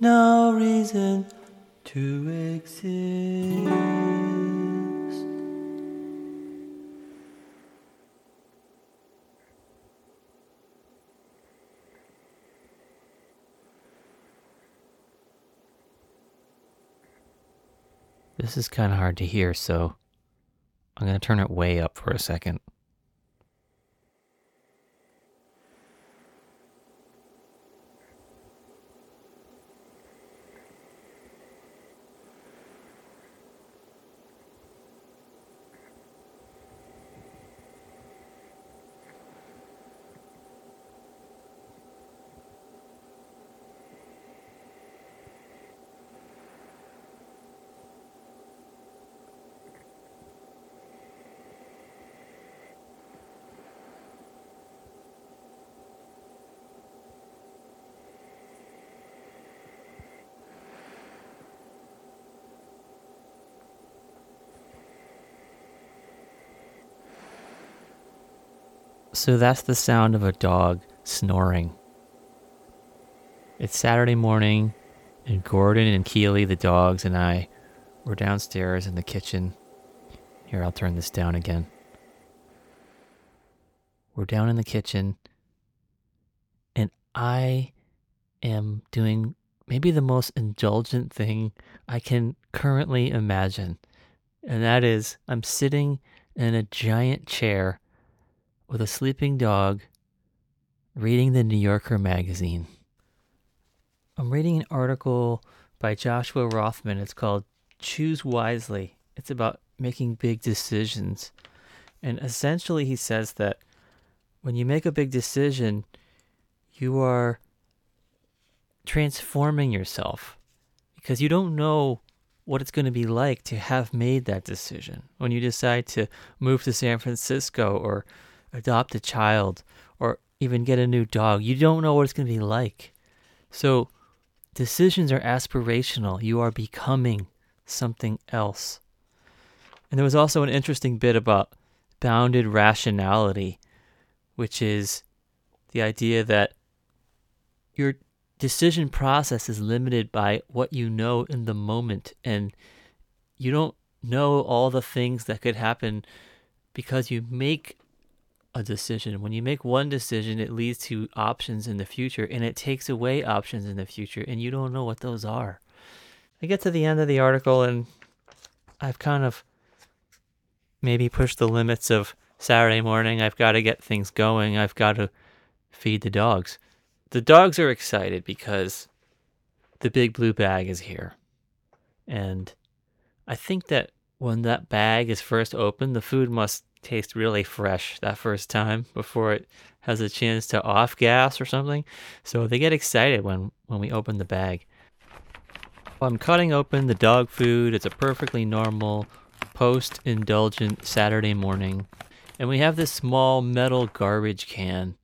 no reason to exist. This is kind of hard to hear, so I'm going to turn it way up for a second. So that's the sound of a dog snoring. It's Saturday morning, and Gordon and Keely, the dogs, and I were downstairs in the kitchen. Here, I'll turn this down again. We're down in the kitchen, and I am doing maybe the most indulgent thing I can currently imagine. And that is, I'm sitting in a giant chair with a sleeping dog reading the New Yorker magazine. I'm reading an article by Joshua Rothman. It's called Choose Wisely. It's about making big decisions. And essentially, he says that when you make a big decision, you are transforming yourself because you don't know what it's going to be like to have made that decision. When you decide to move to San Francisco or adopt a child or even get a new dog. You don't know what it's going to be like. So, decisions are aspirational. You are becoming something else. And there was also an interesting bit about bounded rationality, which is the idea that your decision process is limited by what you know in the moment and you don't know all the things that could happen because you make a decision. When you make one decision, it leads to options in the future and it takes away options in the future, and you don't know what those are. I get to the end of the article and I've kind of maybe pushed the limits of Saturday morning. I've got to get things going, I've got to feed the dogs. The dogs are excited because the big blue bag is here. And I think that when that bag is first opened, the food must taste really fresh that first time before it has a chance to off gas or something. So they get excited when, when we open the bag. I'm cutting open the dog food. It's a perfectly normal post indulgent Saturday morning. And we have this small metal garbage can.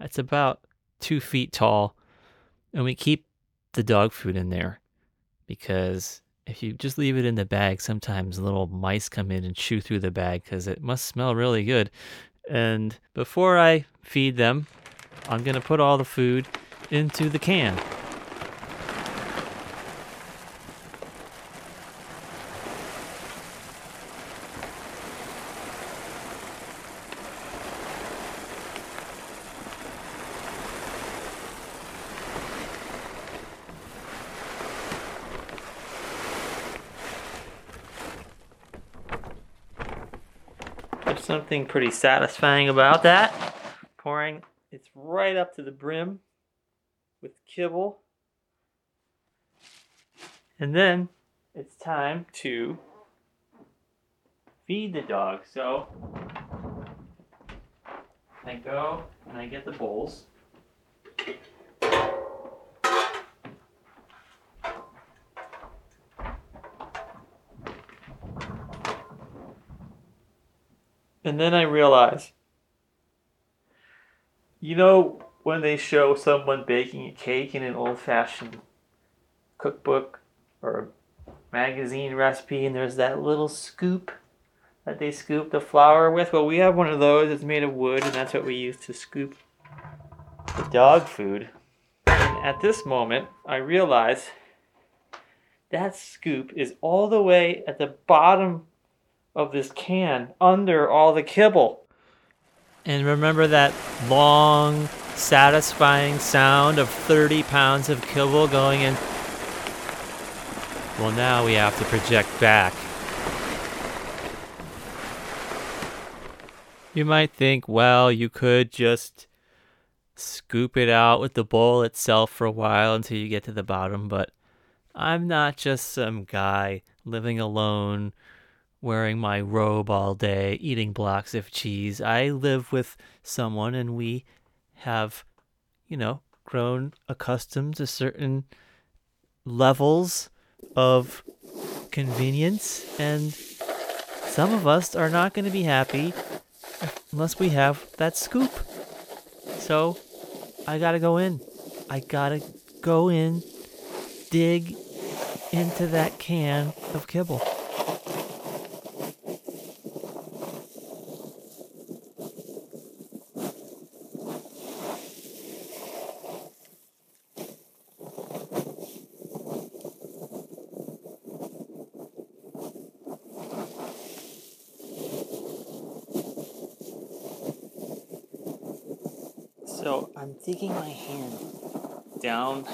It's about two feet tall. And we keep the dog food in there because if you just leave it in the bag, sometimes little mice come in and chew through the bag because it must smell really good. And before I feed them, I'm going to put all the food into the can. Something pretty satisfying about that. Pouring it's right up to the brim with kibble. And then it's time to feed the dog. So I go and I get the bowls. And then I realize, you know, when they show someone baking a cake in an old fashioned cookbook or magazine recipe, and there's that little scoop that they scoop the flour with? Well, we have one of those. It's made of wood, and that's what we use to scoop the dog food. And at this moment, I realize that scoop is all the way at the bottom of this can, under all the kibble. And remember that long, satisfying sound of 30 pounds of kibble going in? Well, now we have to project back. You might think, well, you could just scoop it out with the bowl itself for a while until you get to the bottom, but I'm not just some guy living alone, wearing my robe all day, eating blocks of cheese. I live with someone and we have, you know, grown accustomed to certain levels of convenience and some of us are not going to be happy unless we have that scoop. So I gotta go in. I gotta go in, dig into that can of kibble. So I'm digging my hand down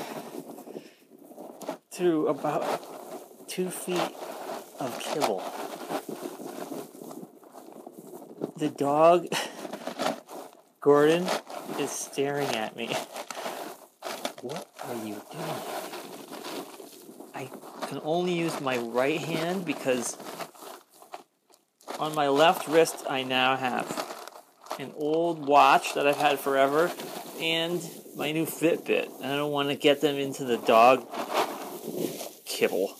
through about two feet of kibble. The dog, Gordon, is staring at me. What are you doing? I can only use my right hand because on my left wrist I now have an old watch that I've had forever, and my new Fitbit. And I don't want to get them into the dog kibble.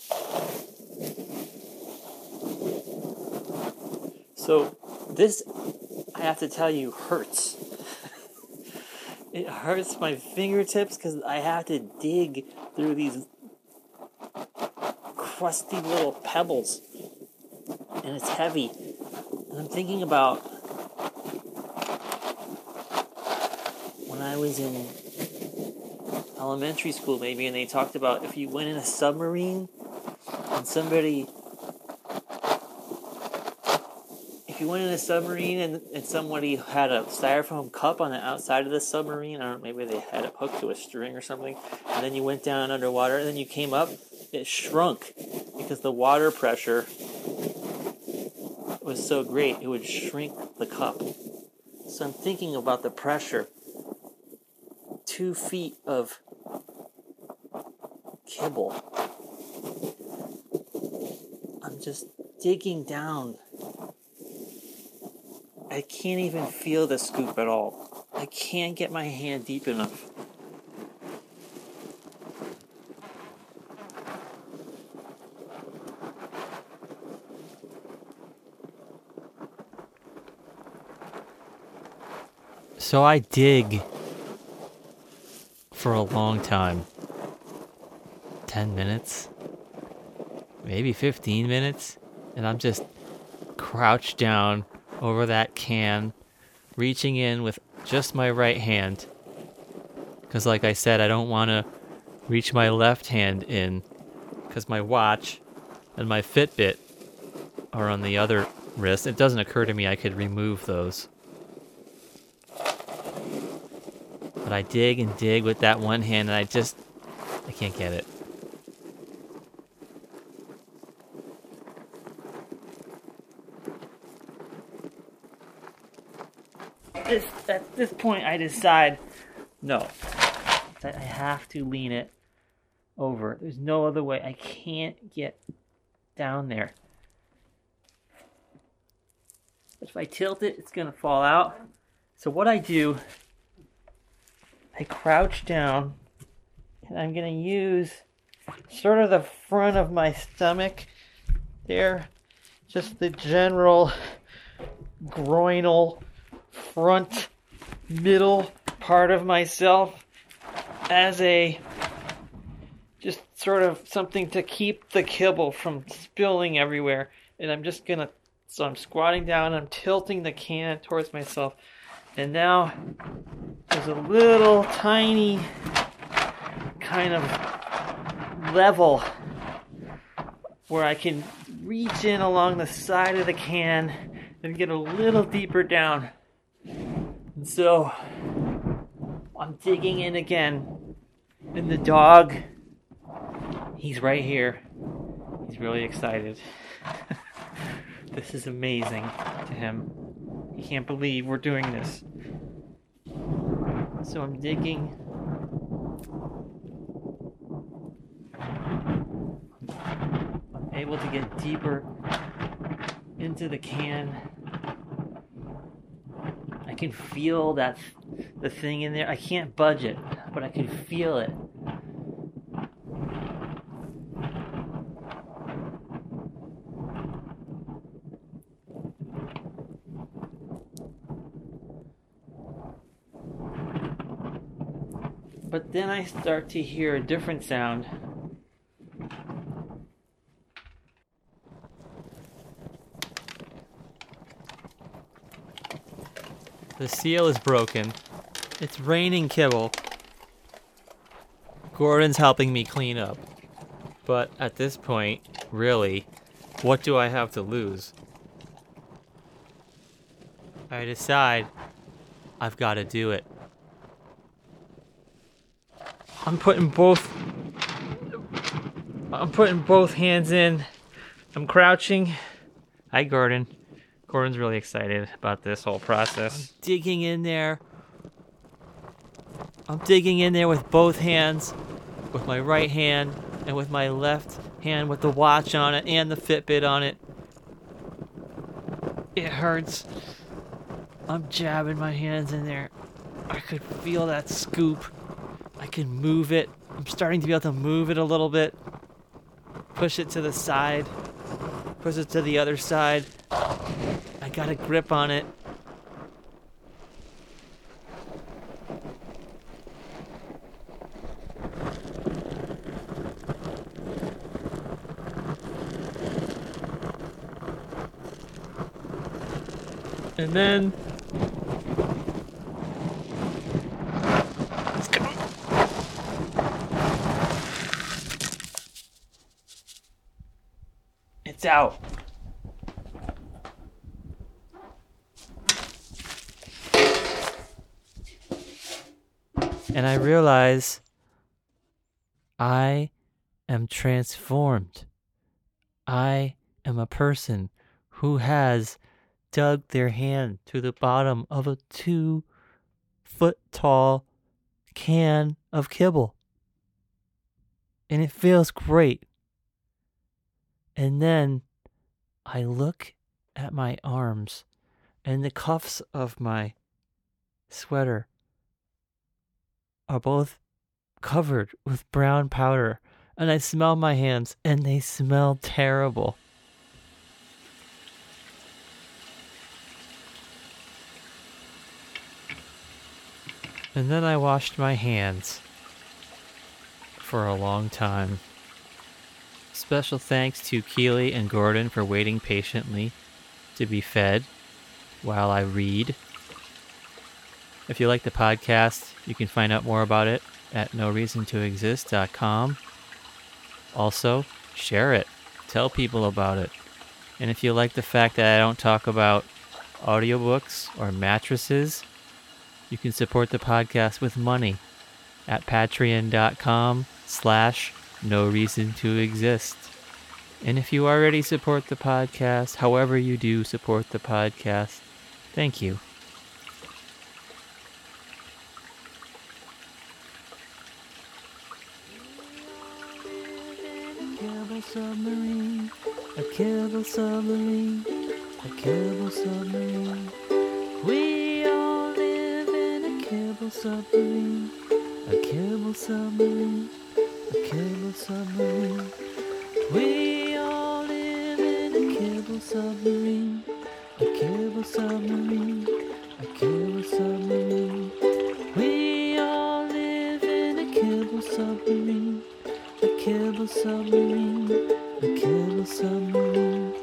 So, this, I have to tell you, hurts. it hurts my fingertips because I have to dig through these crusty little pebbles. And it's heavy. And I'm thinking about when I was in elementary school, maybe, and they talked about if you went in a submarine and somebody. If you went in a submarine and, and somebody had a styrofoam cup on the outside of the submarine, or maybe they had it hooked to a string or something, and then you went down underwater and then you came up, it shrunk because the water pressure was so great, it would shrink the cup. So I'm thinking about the pressure two feet of kibble. I'm just digging down. I can't even feel the scoop at all. I can't get my hand deep enough. So I dig for a long time 10 minutes, maybe 15 minutes, and I'm just crouched down over that can, reaching in with just my right hand. Because, like I said, I don't want to reach my left hand in because my watch and my Fitbit are on the other wrist. It doesn't occur to me I could remove those. But I dig and dig with that one hand and I just, I can't get it. This, at this point, I decide, no, I have to lean it over. There's no other way. I can't get down there. If I tilt it, it's going to fall out. So what I do I crouch down and I'm going to use sort of the front of my stomach there, just the general groinal front middle part of myself as a just sort of something to keep the kibble from spilling everywhere. And I'm just gonna, so I'm squatting down, I'm tilting the can towards myself. And now there's a little tiny kind of level where I can reach in along the side of the can and get a little deeper down. And so I'm digging in again. And the dog, he's right here. He's really excited. this is amazing to him. He can't believe we're doing this. So I'm digging. I'm able to get deeper into the can. I can feel that the thing in there. I can't budge it, but I can feel it. But then I start to hear a different sound. The seal is broken. It's raining kibble. Gordon's helping me clean up. But at this point, really, what do I have to lose? I decide I've got to do it. I'm putting both I'm putting both hands in. I'm crouching. Hi Gordon. Gordon's really excited about this whole process. I'm digging in there. I'm digging in there with both hands, with my right hand and with my left hand with the watch on it and the Fitbit on it. It hurts. I'm jabbing my hands in there. I could feel that scoop. I can move it. I'm starting to be able to move it a little bit. Push it to the side. Push it to the other side. I got a grip on it. And then It's out. And I realize I am transformed. I am a person who has dug their hand to the bottom of a two foot tall can of kibble. And it feels great. And then I look at my arms and the cuffs of my sweater are both covered with brown powder. And I smell my hands and they smell terrible. And then I washed my hands for a long time. Special thanks to Keely and Gordon for waiting patiently to be fed while I read. If you like the podcast, you can find out more about it at noreasontoexist.com. Also, share it. Tell people about it. And if you like the fact that I don't talk about audiobooks or mattresses, you can support the podcast with money at patreon.com slash no reason to exist. And if you already support the podcast, however you do support the podcast, thank you. A cable submarine, a kibble submarine, a kibble submarine. We all live in a kibble submarine, a kibble submarine, a kibble submarine. We all live in a cable submarine, a cable submarine, a cable submarine. We all live in a kibble submarine, a kibble submarine, a kibble submarine.